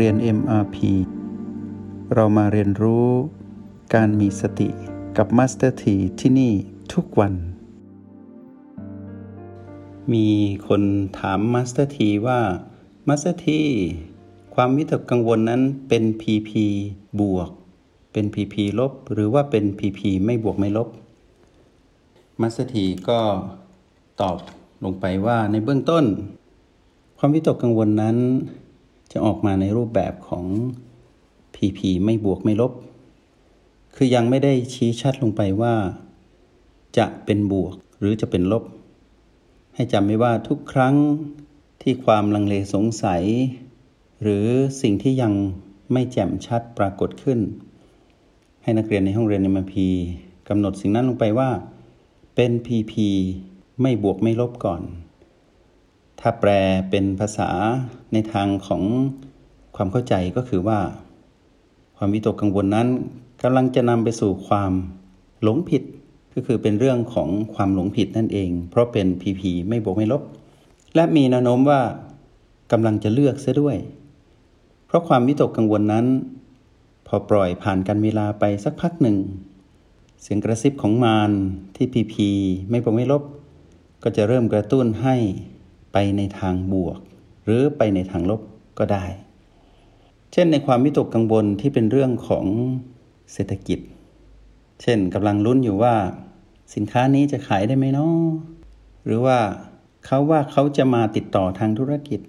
เรียน MRP เรามาเรียนรู้การมีสติกับ Master T ที่ที่นี่ทุกวัน มีคนถาม Master T ว่า Master T ความวิตกกังวลนั้นเป็น PP บวก เป็น PP ลบ หรือว่าเป็น PP ไม่บวกไม่ลบ Master T ก็ตอบลงไปว่าในเบื้องต้น ความวิตกกังวลนั้น จะออกมาในรูปแบบของ PP ไม่บวกไม่ลบ คือยังไม่ได้ชี้ชัดลงไปว่า จะเป็นบวกหรือจะเป็นลบ ให้จำไว้ว่าทุกครั้งที่ความลังเลสงสัย หรือสิ่งที่ยังไม่แจ่มชัดปรากฏขึ้น ให้นักเรียนในห้องเรียนในมพีกำหนดสิ่งนั้นลงไปว่า เป็น PP ไม่บวกไม่ลบก่อน ถ้าแปลเป็นภาษาในทางของความเข้าใจก็คือว่า ความวิตกกังวลนั้นกำลังจะนำไปสู่ความหลงผิด ก็คือเป็นเรื่องของความหลงผิดนั่นเอง เพราะเป็นพีพีไม่บวกไม่ลบ และมีแนวโน้มว่ากำลังจะเลือกเสียด้วย เพราะความวิตกกังวลนั้น พอปล่อยผ่านกันเวลาไปสักพักหนึ่ง เสียงกระซิบของมารที่พีพีไม่บวกไม่ลบ ก็จะเริ่มกระตุ้นให้ ไปในทางบวก หรือไปในทางลบก็ได้ เช่นในความวิตกกังวลที่เป็นเรื่องของเศรษฐกิจ เช่นกำลังลุ้นอยู่ว่าสินค้านี้จะขายได้ไหมเนาะหรือว่าเขาว่าเขาจะมาติดต่อทางธุรกิจ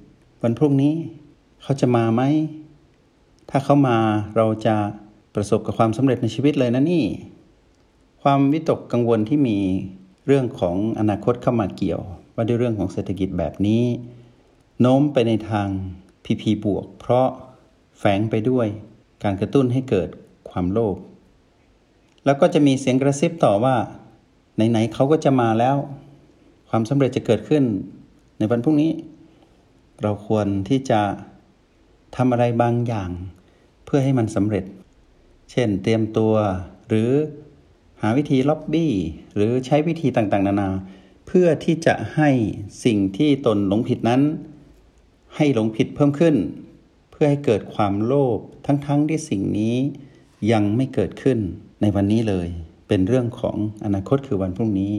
วันพรุ่งนี้เขาจะมาไหม ถ้าเขามาเราจะประสบกับความสำเร็จในชีวิตเลยนะนี่ ความวิตกกังวลที่มีเรื่องของอนาคตเข้ามาเกี่ยว ว่าด้วยเรื่องของเศรษฐกิจแบบนี้ โน้มไปในทางพีพีบวก เพราะแฝงไปด้วยการกระตุ้นให้เกิดความโลภแล้วก็จะมีเสียงกระซิบต่อว่า ไหนๆเขาก็จะมาแล้ว ความสำเร็จจะเกิดขึ้น ในวันพรุ่งนี้ เราควรที่จะทำอะไรบางอย่าง เพื่อให้มันสำเร็จ เช่น เตรียมตัวหรือหาวิธีล็อบบี้ หรือใช้วิธีต่างๆ นานา เพื่อที่จะให้สิ่งที่ตนหลงผิดนั้น ให้หลงผิดเพิ่มขึ้น เพื่อให้เกิดความโลภทั้งๆทที่สิ่งนี้ยังไม่เกิดขึ้นในวันนี้เลย เป็นเรื่องของอนาคตคือวันพรุ่งนี้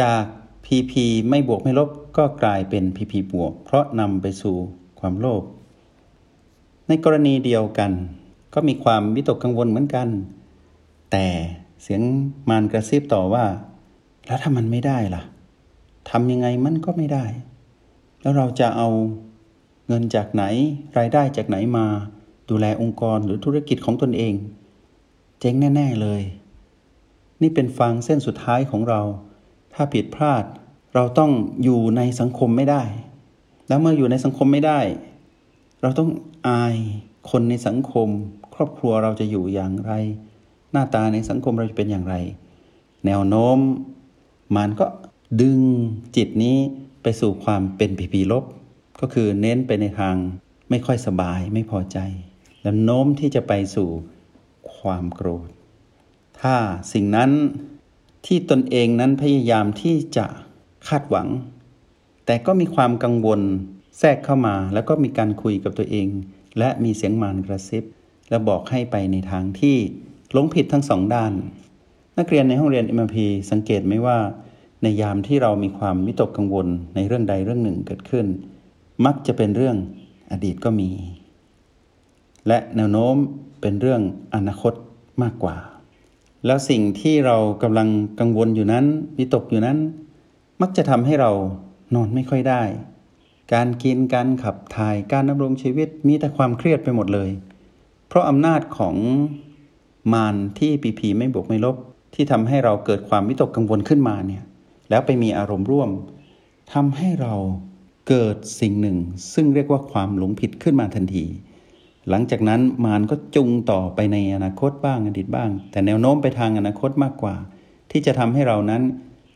จาก PP ไม่บวกไม่ลบก็กลายเป็น PP บวก เพราะนำไปสู่ความโลภในกรณีเดียวกัน ก็มีความวิตกกังวลเหมือนกัน แต่เสียงมารกระซิบต่อว่า แล้วถ้ามันไม่ได้ล่ะทำยังไงมันก็ไม่ได้ แล้วเราจะเอาเงินจากไหนรายได้จากไหนมา ดูแลองค์กรหรือธุรกิจของตนเอง เจ๊งแน่ ๆเลย นี่เป็นฟังเส้นสุดท้ายของเรา ถ้าผิดพลาด เราต้องอยู่ในสังคมไม่ได้ แล้วเมื่ออยู่ในสังคมไม่ได้ เราต้องอายคนในสังคม ครอบครัวเราจะอยู่อย่างไร หน้าตาในสังคมเราจะเป็นอย่างไร แนวโน้ม มันก็ดึงจิตนี้ไปสู่ความเป็นผีผีลบ ก็คือเน้นไปในทางไม่ค่อยสบายไม่พอใจ แล้วโน้มที่จะไปสู่ความโกรธ ถ้าสิ่งนั้นที่ตนเองนั้นพยายามที่จะคาดหวัง แต่ก็มีความกังวลแทรกเข้ามา แล้วก็มีการคุยกับตัวเอง และมีเสียงมารกระซิบ แล้วบอกให้ไปในทางที่หลงผิดทั้งสองด้าน นักเรียนในห้องเรียน MMP สังเกตไหมว่า ในยามที่เรามีความวิตกกังวลในเรื่องใดเรื่องหนึ่งเกิดขึ้น มักจะเป็นเรื่องอดีตก็มี และแนวโน้มเป็นเรื่องอนาคตมากกว่า แล้วสิ่งที่เรากำลังกังวลอยู่นั้น วิตกอยู่นั้น มักจะทำให้เรานอนไม่ค่อยได้ การกินการขับถ่ายการดำรงชีวิตมีแต่ความเครียดไปหมดเลย เพราะอำนาจของมารที่ปีพีไม่บวกไม่ลบ ที่ทำให้เราเกิดความวิตกกังวลขึ้นมาเนี่ยแล้วไปมีอารมณ์ร่วมทำให้เราเกิดสิ่งหนึ่ง ซึ่งเรียกว่าความหลงผิดขึ้นมาทันที หลังจากนั้นมารก็จุงต่อไปในอนาคตบ้างอดีตบ้าง แต่แนวโน้มไปทางอนาคตมากกว่า ที่จะทำให้เรานั้น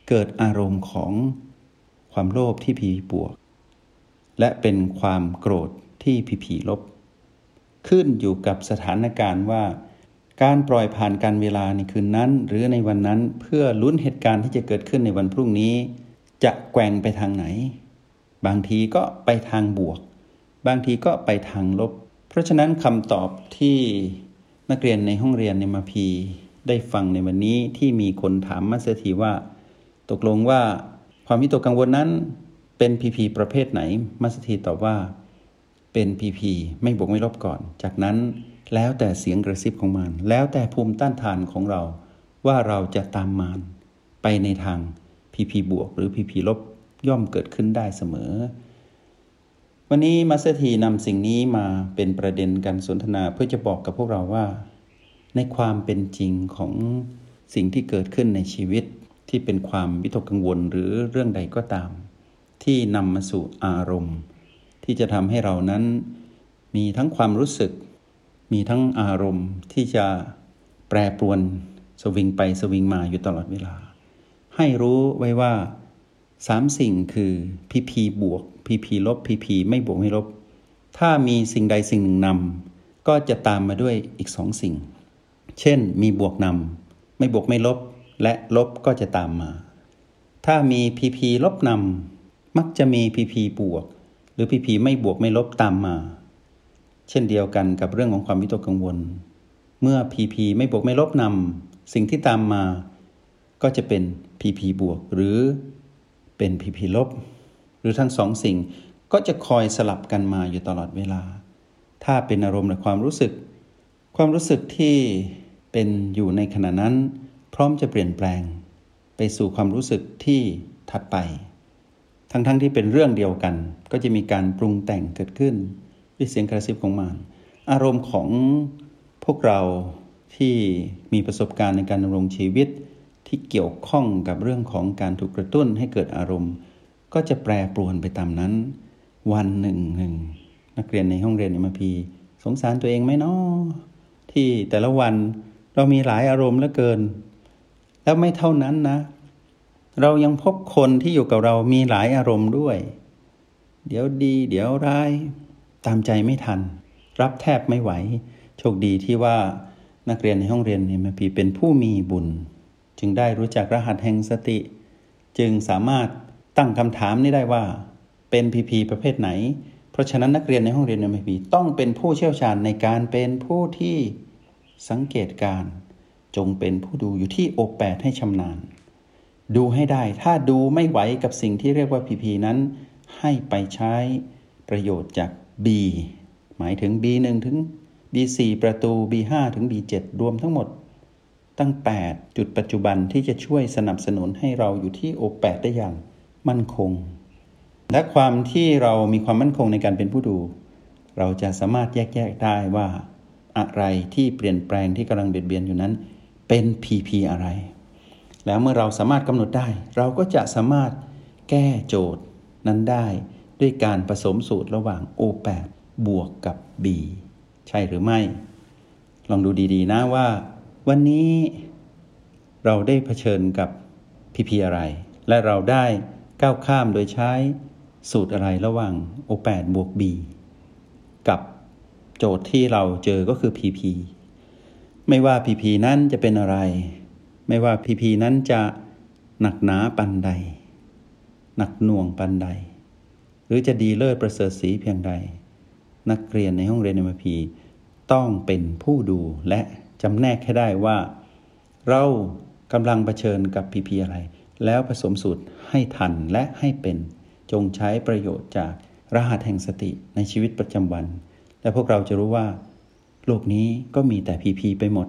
เกิดอารมณ์ของความโลภที่ผีบวก และเป็นความโกรธที่ผีผีลบ ขึ้นอยู่กับสถานการณ์ว่า การปล่อยผ่านการเวลาในคืนนั้น หรือในวันนั้นเพื่อลุ้นเหตุการณ์ที่จะเกิดขึ้นในวันพรุ่งนี้ จะแกว่งไปทางไหน บางทีก็ไปทางบวก บางทีก็ไปทางลบ เพราะฉะนั้นคำตอบที่นักเรียนในห้องเรียนในมาพีได้ฟังในวันนี้ที่มีคนถามมัสถีว่า ตกลงว่าความวิตกกังวลนั้นเป็นพีพีประเภทไหน มาสเตอร์ทีตอบว่าเป็นพีพีไม่บวกไม่ลบก่อน จากนั้น แล้วแต่เสียงกระซิบของมาร แล้วแต่ภูมิต้านทานของเรา ว่าเราจะตามมารไปในทางพีพีบวกหรือพีพีลบย่อมเกิดขึ้นได้เสมอ วันนี้มาสเตอร์ทีนำสิ่งนี้มาเป็นประเด็นการสนทนาเพื่อจะบอกกับพวกเราว่า ในความเป็นจริงของสิ่งที่เกิดขึ้นในชีวิตที่เป็นความวิตกกังวลหรือเรื่องใดก็ตาม ที่นำมาสู่อารมณ์ ที่จะทำให้เรานั้นมีทั้งความรู้สึก มีทั้งอารมณ์ที่จะแปรปรวนสวิงไปสวิงมาอยู่ตลอดเวลา ให้รู้ไว้ว่าสามสิ่งคือพีพีบวกพีพีลบพีพีไม่บวกไม่ลบ ถ้ามีสิ่งใดสิ่งหนึ่งนำก็จะตามมาด้วยอีกสองสิ่ง เช่นมีบวกนำไม่บวกไม่ลบ และลบก็จะตามมา ถ้ามีพีพีลบนำมักจะมีพีพีบวก หรือพีพีไม่บวกไม่ลบตามมา เช่นเดียวกันกับเรื่องของความวิตกกังวล เมื่อพีพีไม่บวกไม่ลบนำสิ่งที่ตามมา ก็จะเป็นพีพีบวกหรือเป็นพีพีลบ หรือทั้งสองสิ่งก็จะคอยสลับกันมาอยู่ตลอดเวลา ถ้าเป็นอารมณ์และความรู้สึก ความรู้สึกที่เป็นอยู่ในขณะนั้น พร้อมจะเปลี่ยนแปลง ไปสู่ความรู้สึกที่ถัดไป ทั้งๆทที่เป็นเรื่องเดียวกัน ก็จะมีการปรุงแต่งเกิดขึ้น ด้วยเสียงกระซิบของมันอารมณ์ของพวกเราที่มีประสบการณ์ในการดำรงชีวิตที่เกี่ยวข้องกับเรื่องของการถูกกระตุ้นให้เกิดอารมณ์ ก็จะแปรปรวนไปตามนั้น วันหนึ่งหนึ่งนักเรียนในห้องเรียนเอ็มพีสงสารตัวเองไหมเนาะที่แต่ละวันเรามีหลายอารมณ์เหลือเกิน แล้วไม่เท่านั้นนะ เรายังพบคนที่อยู่กับเรามีหลายอารมณ์ด้วย เดี๋ยวดี เดี๋ยวร้าย ตามใจไม่ทัน รับแทบไม่ไหว โชคดีที่ว่านักเรียนในห้องเรียนเอ็มพีเป็นผู้มีบุญ จึงได้รู้จักรหัสแห่งสติ จึงสามารถตั้งคำถามนี้ได้ว่า เป็นพีพีประเภทไหน เพราะฉะนั้นนักเรียนในห้องเรียนในพีต้องเป็นผู้เชี่ยวชาญในการเป็นผู้ที่สังเกตการ จงเป็นผู้ดูอยู่ที่โอแปดให้ชำนาญ ดูให้ได้ถ้าดูไม่ไหวกับสิ่งที่เรียกว่าพีพีนั้น ให้ไปใช้ประโยชน์จาก B หมายถึง B1 ถึง B4 ประตู B5 ถึง B7 รวมทั้งหมด ตั้ง 8 จุดปัจจุบันที่จะช่วยสนับสนุนให้เราอยู่ที่โอแปดได้อย่างมั่นคง และความที่เรามีความมั่นคงในการเป็นผู้ดู เราจะสามารถแยกแยกได้ว่าอะไรที่เปลี่ยนแปลงที่กำลังเบียดเบียนอยู่นั้น เป็น PP อะไร แล้วเมื่อเราสามารถกำหนดได้ เราก็จะสามารถแก้โจทย์นั้นได้ ด้วยการผสมสูตรระหว่าง O8 บวกกับ B ใช่หรือไม่ ลองดูดีๆนะว่า วันนี้เราได้เผชิญกับพีพีอะไร และเราได้ก้าวข้ามโดยใช้สูตรอะไรระหว่าง O8 บวก B กับโจทย์ที่เราเจอก็คือ PP ไม่ว่า PP นั้นจะเป็นอะไร ไม่ว่า PP นั้นจะหนักหนาปันใด หนักหน่วงปันใด หรือจะดีเลิศประเสริฐสีเพียงใด นักเรียนในห้องเรียนในมพีต้องเป็นผู้ดูและจำแนกให้ได้ว่า เรากำลังเผชิญกับพีพีอะไร แล้วผสมสูตรให้ทันและให้เป็นจงใช้ประโยชน์จากรหัสแห่งสติในชีวิตประจำวัน และพวกเราจะรู้ว่า โลกนี้ก็มีแต่พีพีไปหมด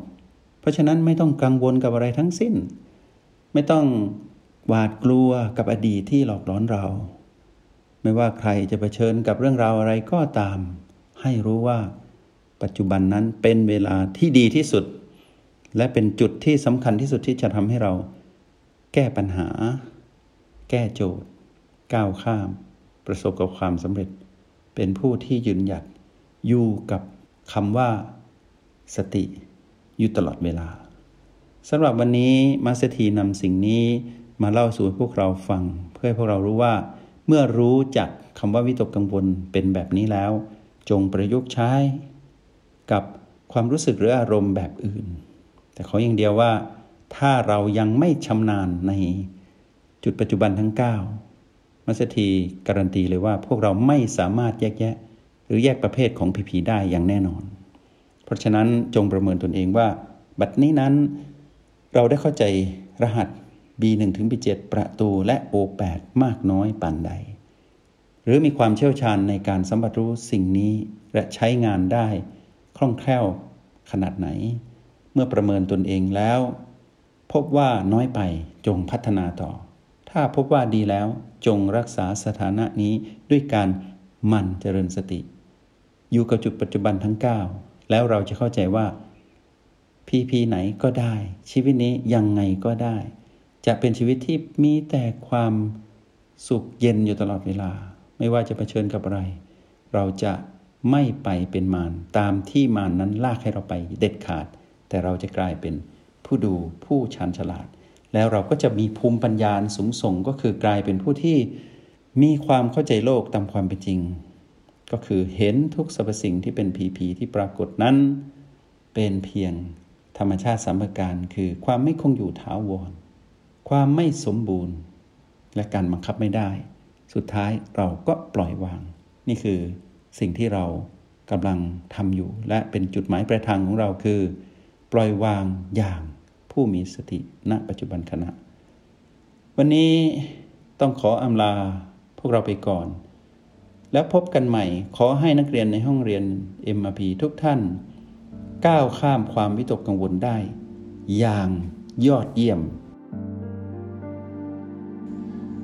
เพราะฉะนั้นไม่ต้องกังวลกับอะไรทั้งสิ้น ไม่ต้องหวาดกลัวกับอดีตที่หลอกหลอนเรา ไม่ว่าใครจะเผชิญกับเรื่องราวอะไรก็ตาม ให้รู้ว่าปัจจุบันนั้นเป็นเวลาที่ดีที่สุด และเป็นจุดที่สำคัญที่สุดที่จะทำให้เราแก้ปัญหา แก้โจทย์ ก้าวข้าม ประสบกับความสำเร็จ เป็นผู้ที่ยืนหยัดอยู่กับคำว่า สติอยู่ตลอดเวลาสำหรับวันนี้มาสถีนำสิ่งนี้มาเล่าสู่พวกเราฟัง เพื่อให้พวกเรารู้ว่า เมื่อรู้จักคำว่าวิตกกังวลเป็นแบบนี้แล้ว จงประยุกต์ใช้กับความรู้สึกหรืออารมณ์แบบอื่น แต่เขออย่างเดียวว่า ถ้าเรายังไม่ชำนาญในจุดปัจจุบันทั้ง 9 มัสถีการันตีเลยว่าพวกเราไม่สามารถแยกแยะ หรือแยกประเภทของ PP ได้อย่างแน่นอน เพราะฉะนั้นจงประเมินตนเองว่า บัดนี้นั้น เราได้เข้าใจรหัส B1 ถึง B7 ประตูและ O8 มากน้อยปานใด หรือมีความเชี่ยวชาญในการสัมผัสรู้สิ่งนี้และใช้งานได้คล่องแคล่วขนาดไหน เมื่อประเมินตนเองแล้ว พบว่าน้อยไปจงพัฒนาต่อ ถ้าพบว่าดีแล้วจงรักษาสถานะนี้ด้วยการมั่นเจริญสติ อยู่กับจุดปัจจุบันทั้ง 9 แล้วเราจะเข้าใจว่าพีพีไหนก็ได้ ชีวิตนี้ยังไงก็ได้ จะเป็นชีวิตที่มีแต่ความสุขเย็นอยู่ตลอดเวลา ไม่ว่าจะะเผชิญกับอะไร เราจะไม่ไปเป็นมารตามที่มารนนั้นลากให้เราไปเด็ดขาด แต่เราจะกลายเป็นผู้ดูผู้ชันฉลาด แล้วเราก็จะมีภูมิปัญญาสูงส่งก็คือกลายเป็นผู้ที่มีความเข้าใจโลกตามความเป็นจริง ก็คือเห็นทุกสรรพสิ่งที่เป็นผีผีที่ปรากฏนั้น เป็นเพียงธรรมชาติสัมการคือความไม่คงอยู่ถาวร ความไม่สมบูรณ์ และการบังคับไม่ได้ สุดท้ายเราก็ปล่อยวาง นี่คือสิ่งที่เรากำลังทำอยู่ และเป็นจุดหมายปลายทางของเราคือ ปล่อยวางอย่างผู้มีสติณปัจจุบันขณะ วันนี้ต้องขออำลาพวกเราไปก่อน แล้วพบกันใหม่ ขอให้นักเรียนในห้องเรียน MRP ทุกท่าน ก้าวข้ามความวิตกกังวลได้ อย่างยอดเยี่ยม